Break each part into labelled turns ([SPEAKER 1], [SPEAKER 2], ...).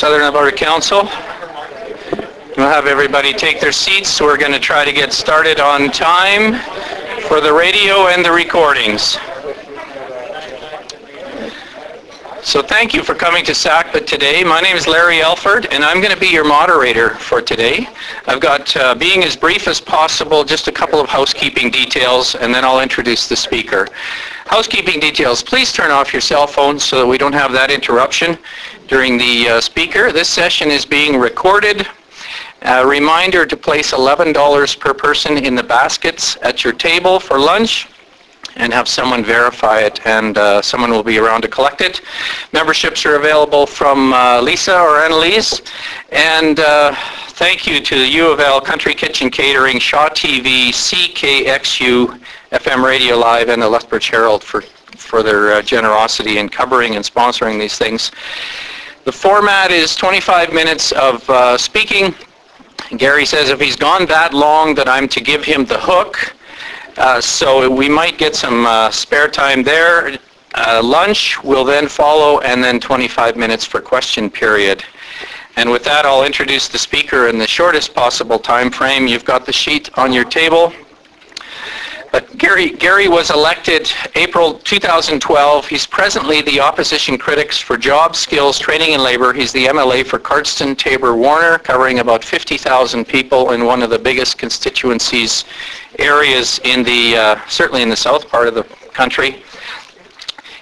[SPEAKER 1] Southern Alberta Council. We'll have everybody take their seats. We're going to try to get started on time for the radio and the recordings. So thank you for coming to SACPA today. My name is Larry Elford, and I'm going to be your moderator for today. I've got, uh, being as brief as possible, just a couple of housekeeping details, and then I'll introduce the speaker. Housekeeping details. Please turn off your cell phones so that we don't have that interruption during the uh, speaker. This session is being recorded. A reminder to place $11 per person in the baskets at your table for lunch and have someone verify it and uh, someone will be around to collect it. Memberships are available from uh, Lisa or Annalise and uh, thank you to the U of L Country Kitchen Catering, Shaw TV, CKXU, FM Radio Live and the Lethbridge Herald for, for their uh, generosity in covering and sponsoring these things. The format is 25 minutes of uh, speaking. Gary says if he's gone that long that I'm to give him the hook. Uh, so we might get some uh, spare time there. Uh, lunch will then follow and then 25 minutes for question period. And with that, I'll introduce the speaker in the shortest possible time frame. You've got the sheet on your table. But Gary, Gary was elected April 2012. He's presently the opposition critics for job, skills, training and labor. He's the MLA for Cardston Taber Warner, covering about 50,000 people in one of the biggest constituencies areas in the, uh, certainly in the south part of the country.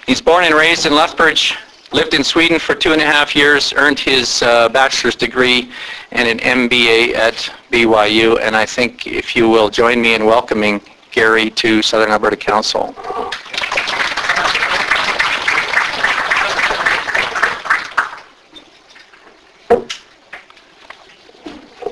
[SPEAKER 1] He's born and raised in Lethbridge, lived in Sweden for two and a half years, earned his uh, bachelor's degree and an MBA at BYU. And I think if you will join me in welcoming Gary to Southern Alberta Council.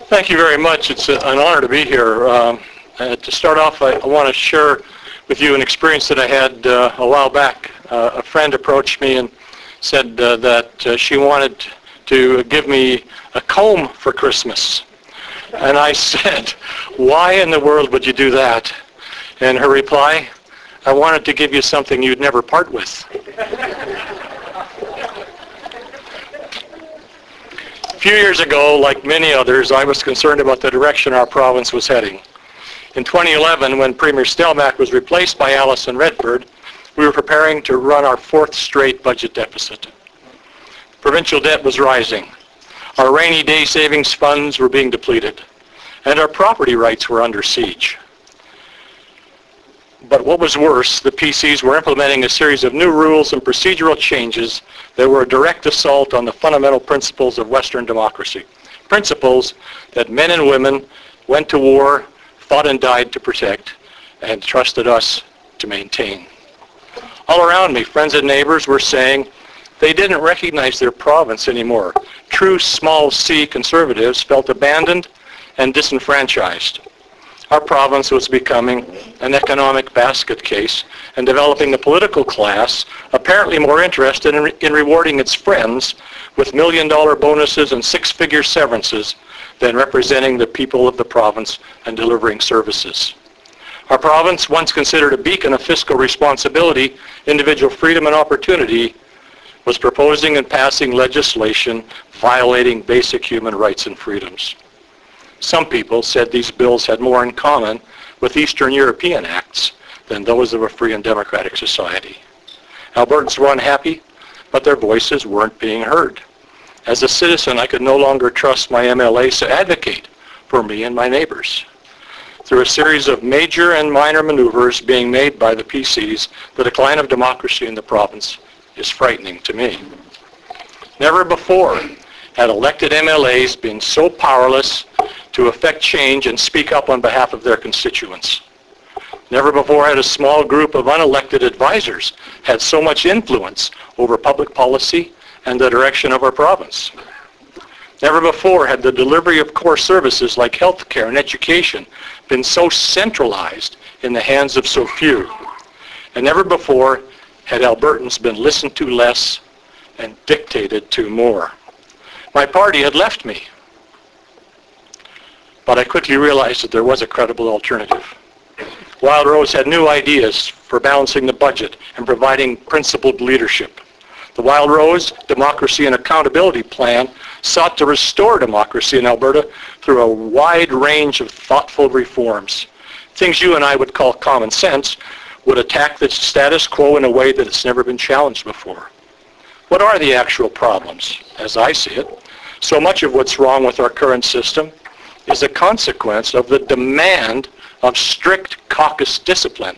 [SPEAKER 2] Thank you very much. It's an honor to be here. Um, uh, to start off, I, I want to share with you an experience that I had uh, a while back. Uh, a friend approached me and said uh, that uh, she wanted to give me a comb for Christmas. And I said, why in the world would you do that? And her reply, I wanted to give you something you'd never part with. A few years ago, like many others, I was concerned about the direction our province was heading. In 2011, when Premier Stelmach was replaced by Alison Redford, we were preparing to run our fourth straight budget deficit. Provincial debt was rising. Our rainy day savings funds were being depleted. And our property rights were under siege. But what was worse, the PCs were implementing a series of new rules and procedural changes that were a direct assault on the fundamental principles of Western democracy. Principles that men and women went to war, fought and died to protect, and trusted us to maintain. All around me, friends and neighbors were saying they didn't recognize their province anymore. True small C conservatives felt abandoned and disenfranchised our province was becoming an economic basket case and developing a political class apparently more interested in, re- in rewarding its friends with million dollar bonuses and six figure severances than representing the people of the province and delivering services. Our province, once considered a beacon of fiscal responsibility, individual freedom and opportunity, was proposing and passing legislation violating basic human rights and freedoms. Some people said these bills had more in common with Eastern European acts than those of a free and democratic society. Albertans were unhappy, but their voices weren't being heard. As a citizen, I could no longer trust my MLAs to advocate for me and my neighbors. Through a series of major and minor maneuvers being made by the PCs, the decline of democracy in the province is frightening to me. Never before had elected MLAs been so powerless to effect change and speak up on behalf of their constituents. Never before had a small group of unelected advisors had so much influence over public policy and the direction of our province. Never before had the delivery of core services like health care and education been so centralized in the hands of so few. And never before had Albertans been listened to less and dictated to more. My party had left me. But I quickly realized that there was a credible alternative. Wild Rose had new ideas for balancing the budget and providing principled leadership. The Wild Rose Democracy and Accountability Plan sought to restore democracy in Alberta through a wide range of thoughtful reforms. Things you and I would call common sense would attack the status quo in a way that it's never been challenged before. What are the actual problems? As I see it, so much of what's wrong with our current system is a consequence of the demand of strict caucus discipline.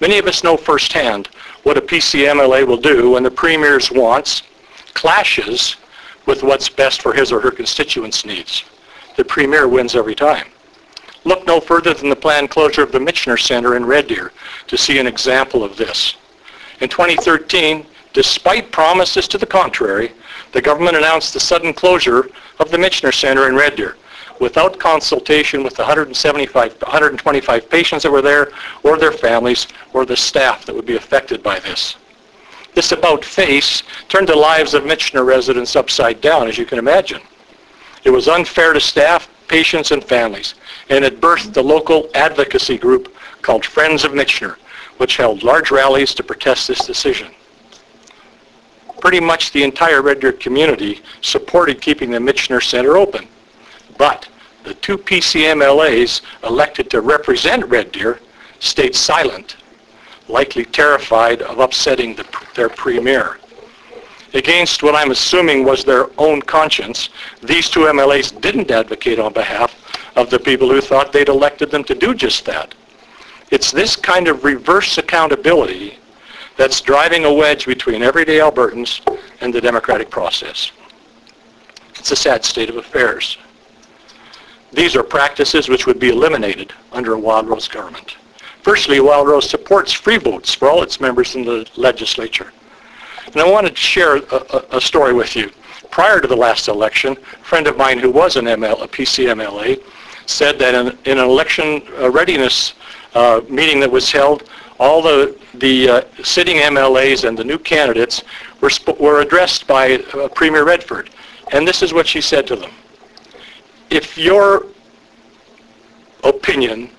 [SPEAKER 2] Many of us know firsthand what a PCMLA will do when the Premier's wants clashes with what's best for his or her constituents' needs. The Premier wins every time. Look no further than the planned closure of the Michener Centre in Red Deer to see an example of this. In 2013, despite promises to the contrary, the government announced the sudden closure of the Michener Centre in Red Deer without consultation with the 175, 125 patients that were there or their families or the staff that would be affected by this. This about face turned the lives of Michener residents upside down, as you can imagine. It was unfair to staff, patients, and families, and it birthed the local advocacy group called Friends of Michener, which held large rallies to protest this decision. Pretty much the entire Red Deer community supported keeping the Michener Center open. But the two PCMLAs elected to represent Red Deer stayed silent, likely terrified of upsetting the, their premier. Against what I'm assuming was their own conscience, these two MLAs didn't advocate on behalf of the people who thought they'd elected them to do just that. It's this kind of reverse accountability that's driving a wedge between everyday Albertans and the democratic process. It's a sad state of affairs. These are practices which would be eliminated under a Wild Rose government. Firstly, Wild Rose supports free votes for all its members in the legislature. And I wanted to share a, a, a story with you. Prior to the last election, a friend of mine who was an ML, a PCMLA said that in, in an election readiness uh, meeting that was held, all the, the uh, sitting MLAs and the new candidates were, were addressed by uh, Premier Redford. And this is what she said to them. If your opinion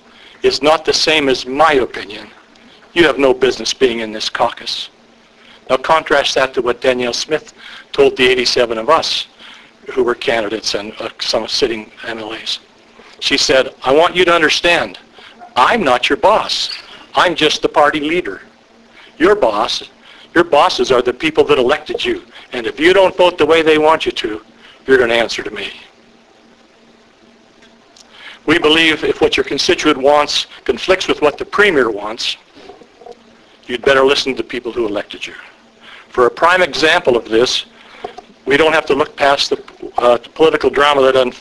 [SPEAKER 2] is not the same as my opinion, you have no business being in this caucus. Now contrast that to what Danielle Smith told the 87 of us who were candidates and uh, some sitting MLAs. She said, I want you to understand, I'm not your boss. I'm just the party leader. Your boss, your bosses are the people that elected you. And if you don't vote the way they want you to, you're going to answer to me. We believe if what your constituent wants conflicts with what the Premier wants, you'd better listen to the people who elected you. For a prime example of this, we don't have to look past the uh, political drama that un-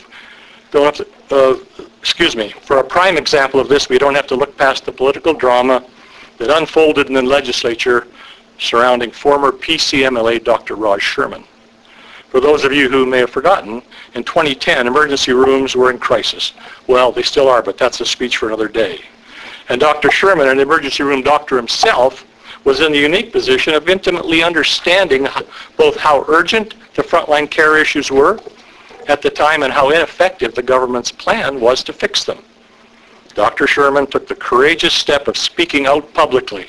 [SPEAKER 2] don't have to, uh, excuse me, for a prime example of this, we don't have to look past the political drama that unfolded in the legislature surrounding former PCMLA Dr. Raj Sherman. For those of you who may have forgotten, in 2010, emergency rooms were in crisis. Well, they still are, but that's a speech for another day. And Dr. Sherman, an emergency room doctor himself, was in the unique position of intimately understanding both how urgent the frontline care issues were at the time and how ineffective the government's plan was to fix them. Dr. Sherman took the courageous step of speaking out publicly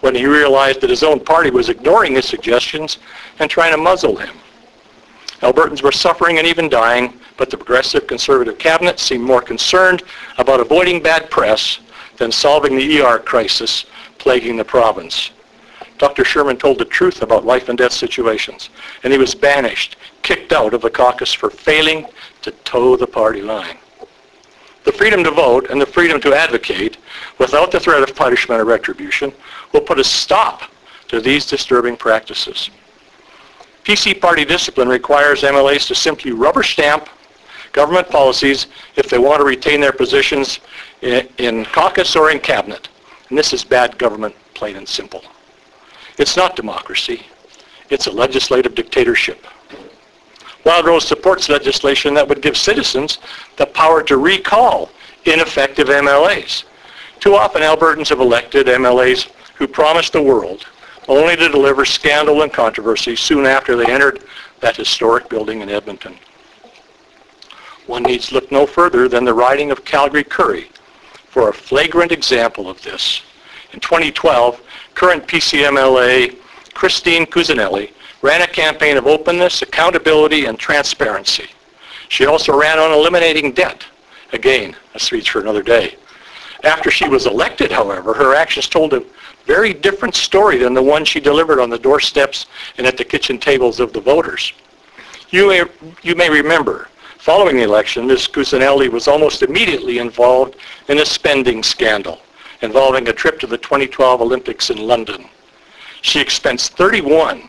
[SPEAKER 2] when he realized that his own party was ignoring his suggestions and trying to muzzle him. Albertans were suffering and even dying, but the progressive conservative cabinet seemed more concerned about avoiding bad press than solving the ER crisis plaguing the province. Dr. Sherman told the truth about life and death situations, and he was banished, kicked out of the caucus for failing to toe the party line. The freedom to vote and the freedom to advocate without the threat of punishment or retribution will put a stop to these disturbing practices. PC party discipline requires MLAs to simply rubber stamp government policies if they want to retain their positions in, in caucus or in cabinet. And this is bad government, plain and simple. It's not democracy. It's a legislative dictatorship. Wild Rose supports legislation that would give citizens the power to recall ineffective MLAs. Too often Albertans have elected MLAs who promised the world only to deliver scandal and controversy soon after they entered that historic building in Edmonton. One needs look no further than the writing of Calgary Currie for a flagrant example of this. In 2012, current PCMLA Christine Cusanelli ran a campaign of openness, accountability, and transparency. She also ran on eliminating debt. Again, a speech for another day. After she was elected, however, her actions told a very different story than the one she delivered on the doorsteps and at the kitchen tables of the voters. You may, you may remember, following the election, Ms. Cusanelli was almost immediately involved in a spending scandal involving a trip to the 2012 Olympics in London. She expensed 31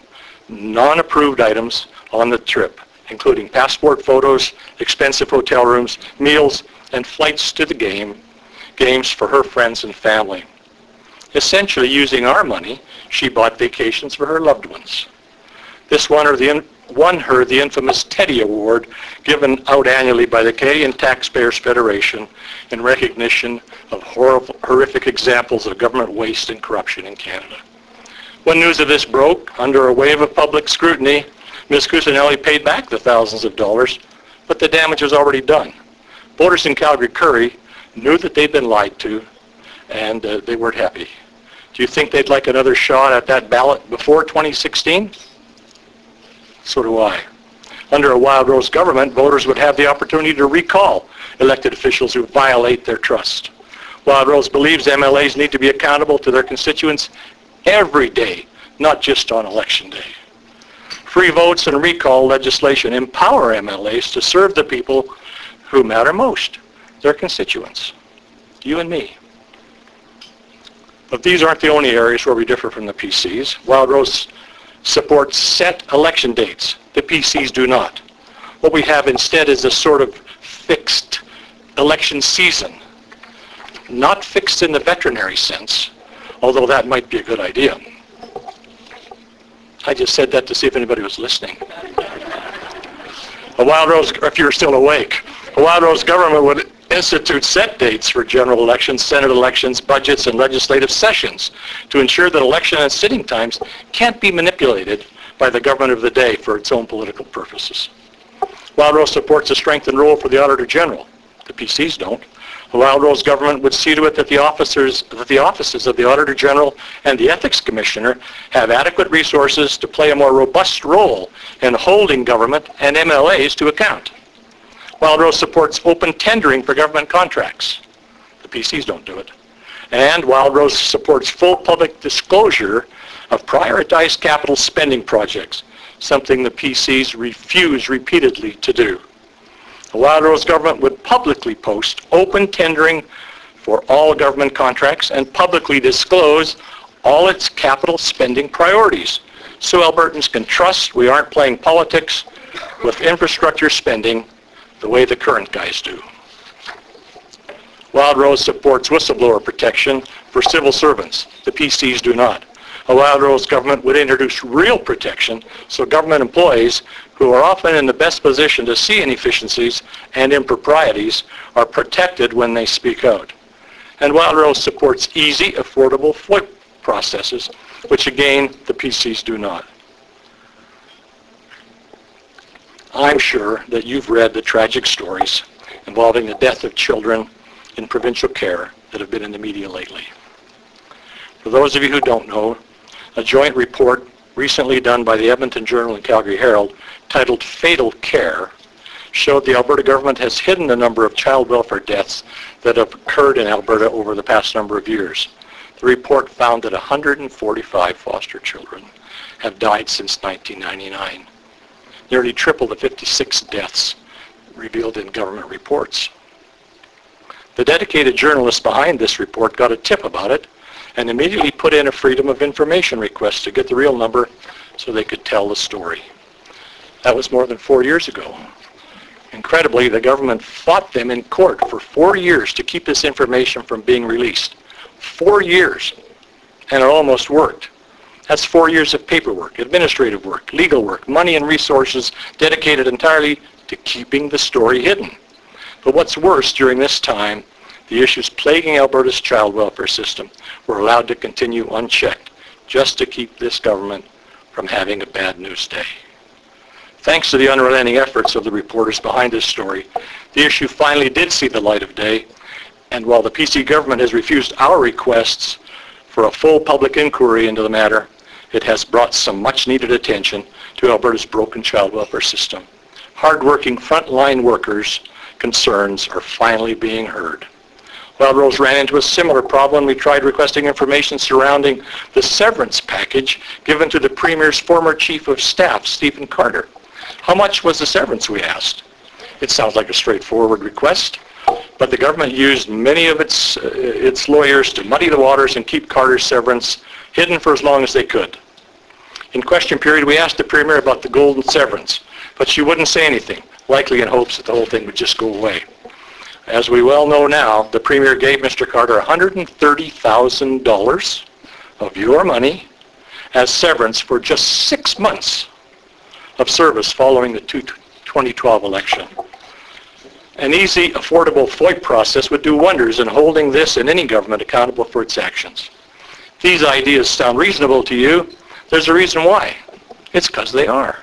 [SPEAKER 2] non-approved items on the trip, including passport photos, expensive hotel rooms, meals, and flights to the game, games for her friends and family. Essentially, using our money, she bought vacations for her loved ones. This won her the, won her the infamous Teddy Award given out annually by the Canadian Taxpayers Federation in recognition of horrific examples of government waste and corruption in Canada. When news of this broke, under a wave of public scrutiny, Ms. Cusanelli paid back the thousands of dollars, but the damage was already done. Voters in Calgary-Currie knew that they'd been lied to, and uh, they weren't happy. Do you think they'd like another shot at that ballot before 2016? So do I. Under a Wild Rose government, voters would have the opportunity to recall elected officials who violate their trust. Wild Rose believes MLAs need to be accountable to their constituents every day, not just on election day. Free votes and recall legislation empower MLAs to serve the people who matter most, their constituents, you and me. But these aren't the only areas where we differ from the PCs. Wild Rose supports set election dates. The PCs do not. What we have instead is a sort of fixed election season. Not fixed in the veterinary sense, although that might be a good idea. I just said that to see if anybody was listening. A Wild Rose, if you're still awake, a Wild Rose government would institute set dates for general elections, Senate elections, budgets, and legislative sessions to ensure that election and sitting times can't be manipulated by the government of the day for its own political purposes. Rose supports a strengthened role for the Auditor General. The PCs don't. Wild government would see to it that the officers, that the offices of the Auditor General and the Ethics Commissioner have adequate resources to play a more robust role in holding government and MLAs to account. Wild Rose supports open tendering for government contracts. The PCs don't do it. And Wild Rose supports full public disclosure of prioritized capital spending projects, something the PCs refuse repeatedly to do. The government would publicly post open tendering for all government contracts and publicly disclose all its capital spending priorities so Albertans can trust we aren't playing politics with infrastructure spending the way the current guys do. Wild Rose supports whistleblower protection for civil servants. The PCs do not. A Wild Rose government would introduce real protection so government employees who are often in the best position to see inefficiencies and improprieties are protected when they speak out. And Wild Rose supports easy, affordable FOIP processes, which again, the PCs do not. I'm sure that you've read the tragic stories involving the death of children in provincial care that have been in the media lately. For those of you who don't know, a joint report recently done by the Edmonton Journal and Calgary Herald titled Fatal Care showed the Alberta government has hidden the number of child welfare deaths that have occurred in Alberta over the past number of years. The report found that 145 foster children have died since 1999 nearly triple the 56 deaths revealed in government reports. The dedicated journalist behind this report got a tip about it and immediately put in a Freedom of Information request to get the real number so they could tell the story. That was more than four years ago. Incredibly, the government fought them in court for four years to keep this information from being released. Four years. And it almost worked. That's four years of paperwork, administrative work, legal work, money and resources dedicated entirely to keeping the story hidden. But what's worse, during this time, the issues plaguing Alberta's child welfare system were allowed to continue unchecked just to keep this government from having a bad news day. Thanks to the unrelenting efforts of the reporters behind this story, the issue finally did see the light of day, and while the PC government has refused our requests for a full public inquiry into the matter, it has brought some much needed attention to Alberta's broken child welfare system. Hardworking frontline workers' concerns are finally being heard. Wild Rose ran into a similar problem we tried requesting information surrounding the severance package given to the Premier's former Chief of Staff, Stephen Carter. How much was the severance, we asked. It sounds like a straightforward request, but the government used many of its, uh, its lawyers to muddy the waters and keep Carter's severance hidden for as long as they could. In question period, we asked the Premier about the golden severance, but she wouldn't say anything, likely in hopes that the whole thing would just go away. As we well know now, the Premier gave Mr. Carter $130,000 of your money as severance for just six months of service following the 2012 election. An easy, affordable FOIP process would do wonders in holding this and any government accountable for its actions. These ideas sound reasonable to you. There's a reason why. It's because they are.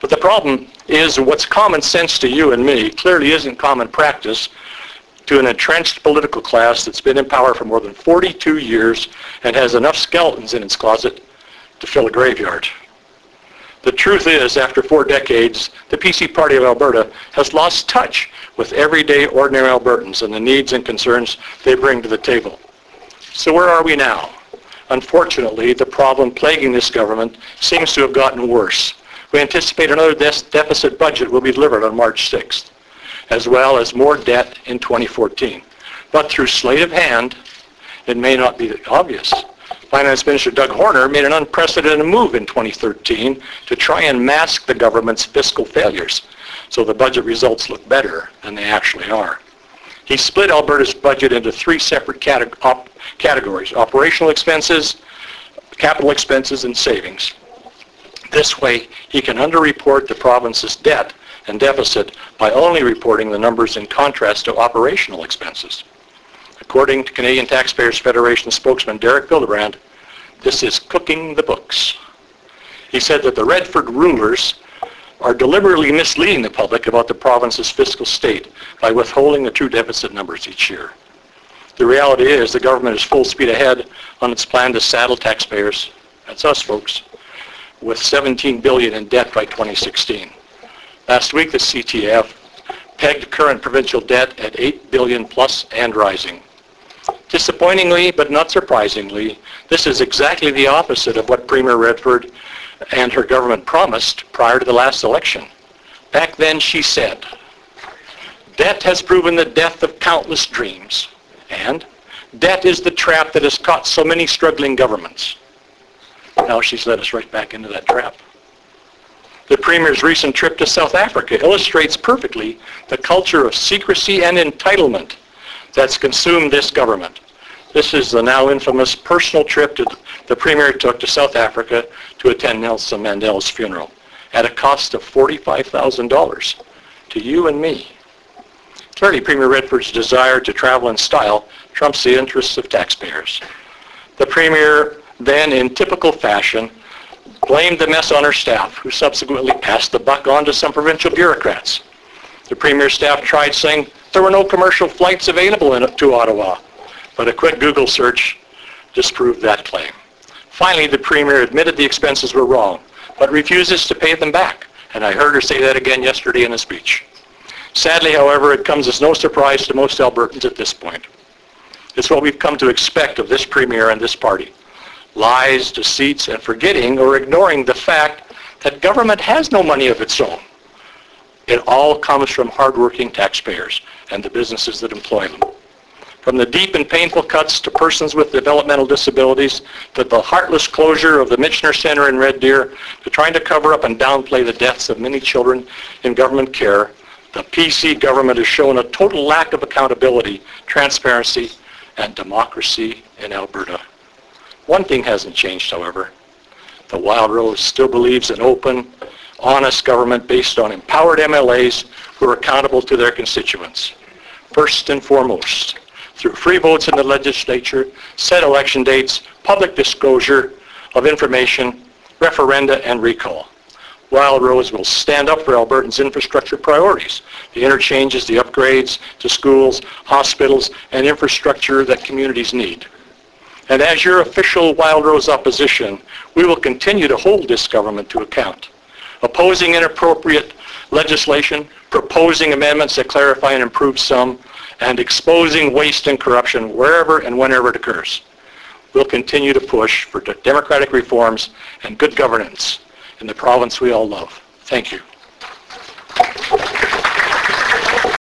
[SPEAKER 2] But the problem is what's common sense to you and me clearly isn't common practice to an entrenched political class that's been in power for more than 42 years and has enough skeletons in its closet to fill a graveyard. The truth is, after four decades, the PC Party of Alberta has lost touch with everyday ordinary Albertans and the needs and concerns they bring to the table. So where are we now? Unfortunately, the problem plaguing this government seems to have gotten worse. We anticipate another deficit budget will be delivered on March 6th as well as more debt in 2014. But through sleight of hand, it may not be obvious. Finance Minister Doug Horner made an unprecedented move in 2013 to try and mask the government's fiscal failures so the budget results look better than they actually are. He split Alberta's budget into three separate op- categories, operational expenses, capital expenses, and savings. This way, he can underreport the province's debt and deficit by only reporting the numbers in contrast to operational expenses. According to Canadian Taxpayers Federation spokesman Derek Fildebrandt, this is cooking the books. He said that the Redford rulers are deliberately misleading the public about the province's fiscal state by withholding the true deficit numbers each year. The reality is the government is full speed ahead on its plan to saddle taxpayers, that's us folks, with 17 billion in debt by 2016. Last week, the CTF pegged current provincial debt at 8 billion plus and rising. Disappointingly, but not surprisingly, this is exactly the opposite of what Premier Redford and her government promised prior to the last election. Back then she said, debt has proven the death of countless dreams, and debt is the trap that has caught so many struggling governments. Now she's led us right back into that trap. The Premier's recent trip to South Africa illustrates perfectly the culture of secrecy and entitlement that's consumed this government. This is the now infamous personal trip that the Premier took to South Africa to attend Nelson Mandela's funeral at a cost of $45,000 to you and me. Clearly, Premier Redford's desire to travel in style trumps the interests of taxpayers. The Premier then, in typical fashion, blamed the mess on her staff, who subsequently passed the buck on to some provincial bureaucrats. The Premier's staff tried saying there were no commercial flights available in, to Ottawa, but a quick Google search disproved that claim. Finally, the Premier admitted the expenses were wrong, but refuses to pay them back, and I heard her say that again yesterday in a speech. Sadly, however, it comes as no surprise to most Albertans at this point. It's what we've come to expect of this Premier and this party lies, deceits, and forgetting or ignoring the fact that government has no money of its own. It all comes from hardworking taxpayers and the businesses that employ them. From the deep and painful cuts to persons with developmental disabilities, to the heartless closure of the Michener Center in Red Deer, to trying to cover up and downplay the deaths of many children in government care, the PC government has shown a total lack of accountability, transparency, and democracy in Alberta. One thing hasn't changed, however. The Wild Rose still believes in open, honest government based on empowered MLAs who are accountable to their constituents. First and foremost, through free votes in the legislature, set election dates, public disclosure of information, referenda, and recall. Wild Rose will stand up for Albertans' infrastructure priorities, the interchanges, the upgrades to schools, hospitals, and infrastructure that communities need. And as your official Wild Rose opposition, we will continue to hold this government to account. opposing inappropriate legislation, proposing amendments that clarify and improve some, and exposing waste and corruption wherever and whenever it occurs. We'll continue to push for democratic reforms and good governance in the province we all love. Thank you.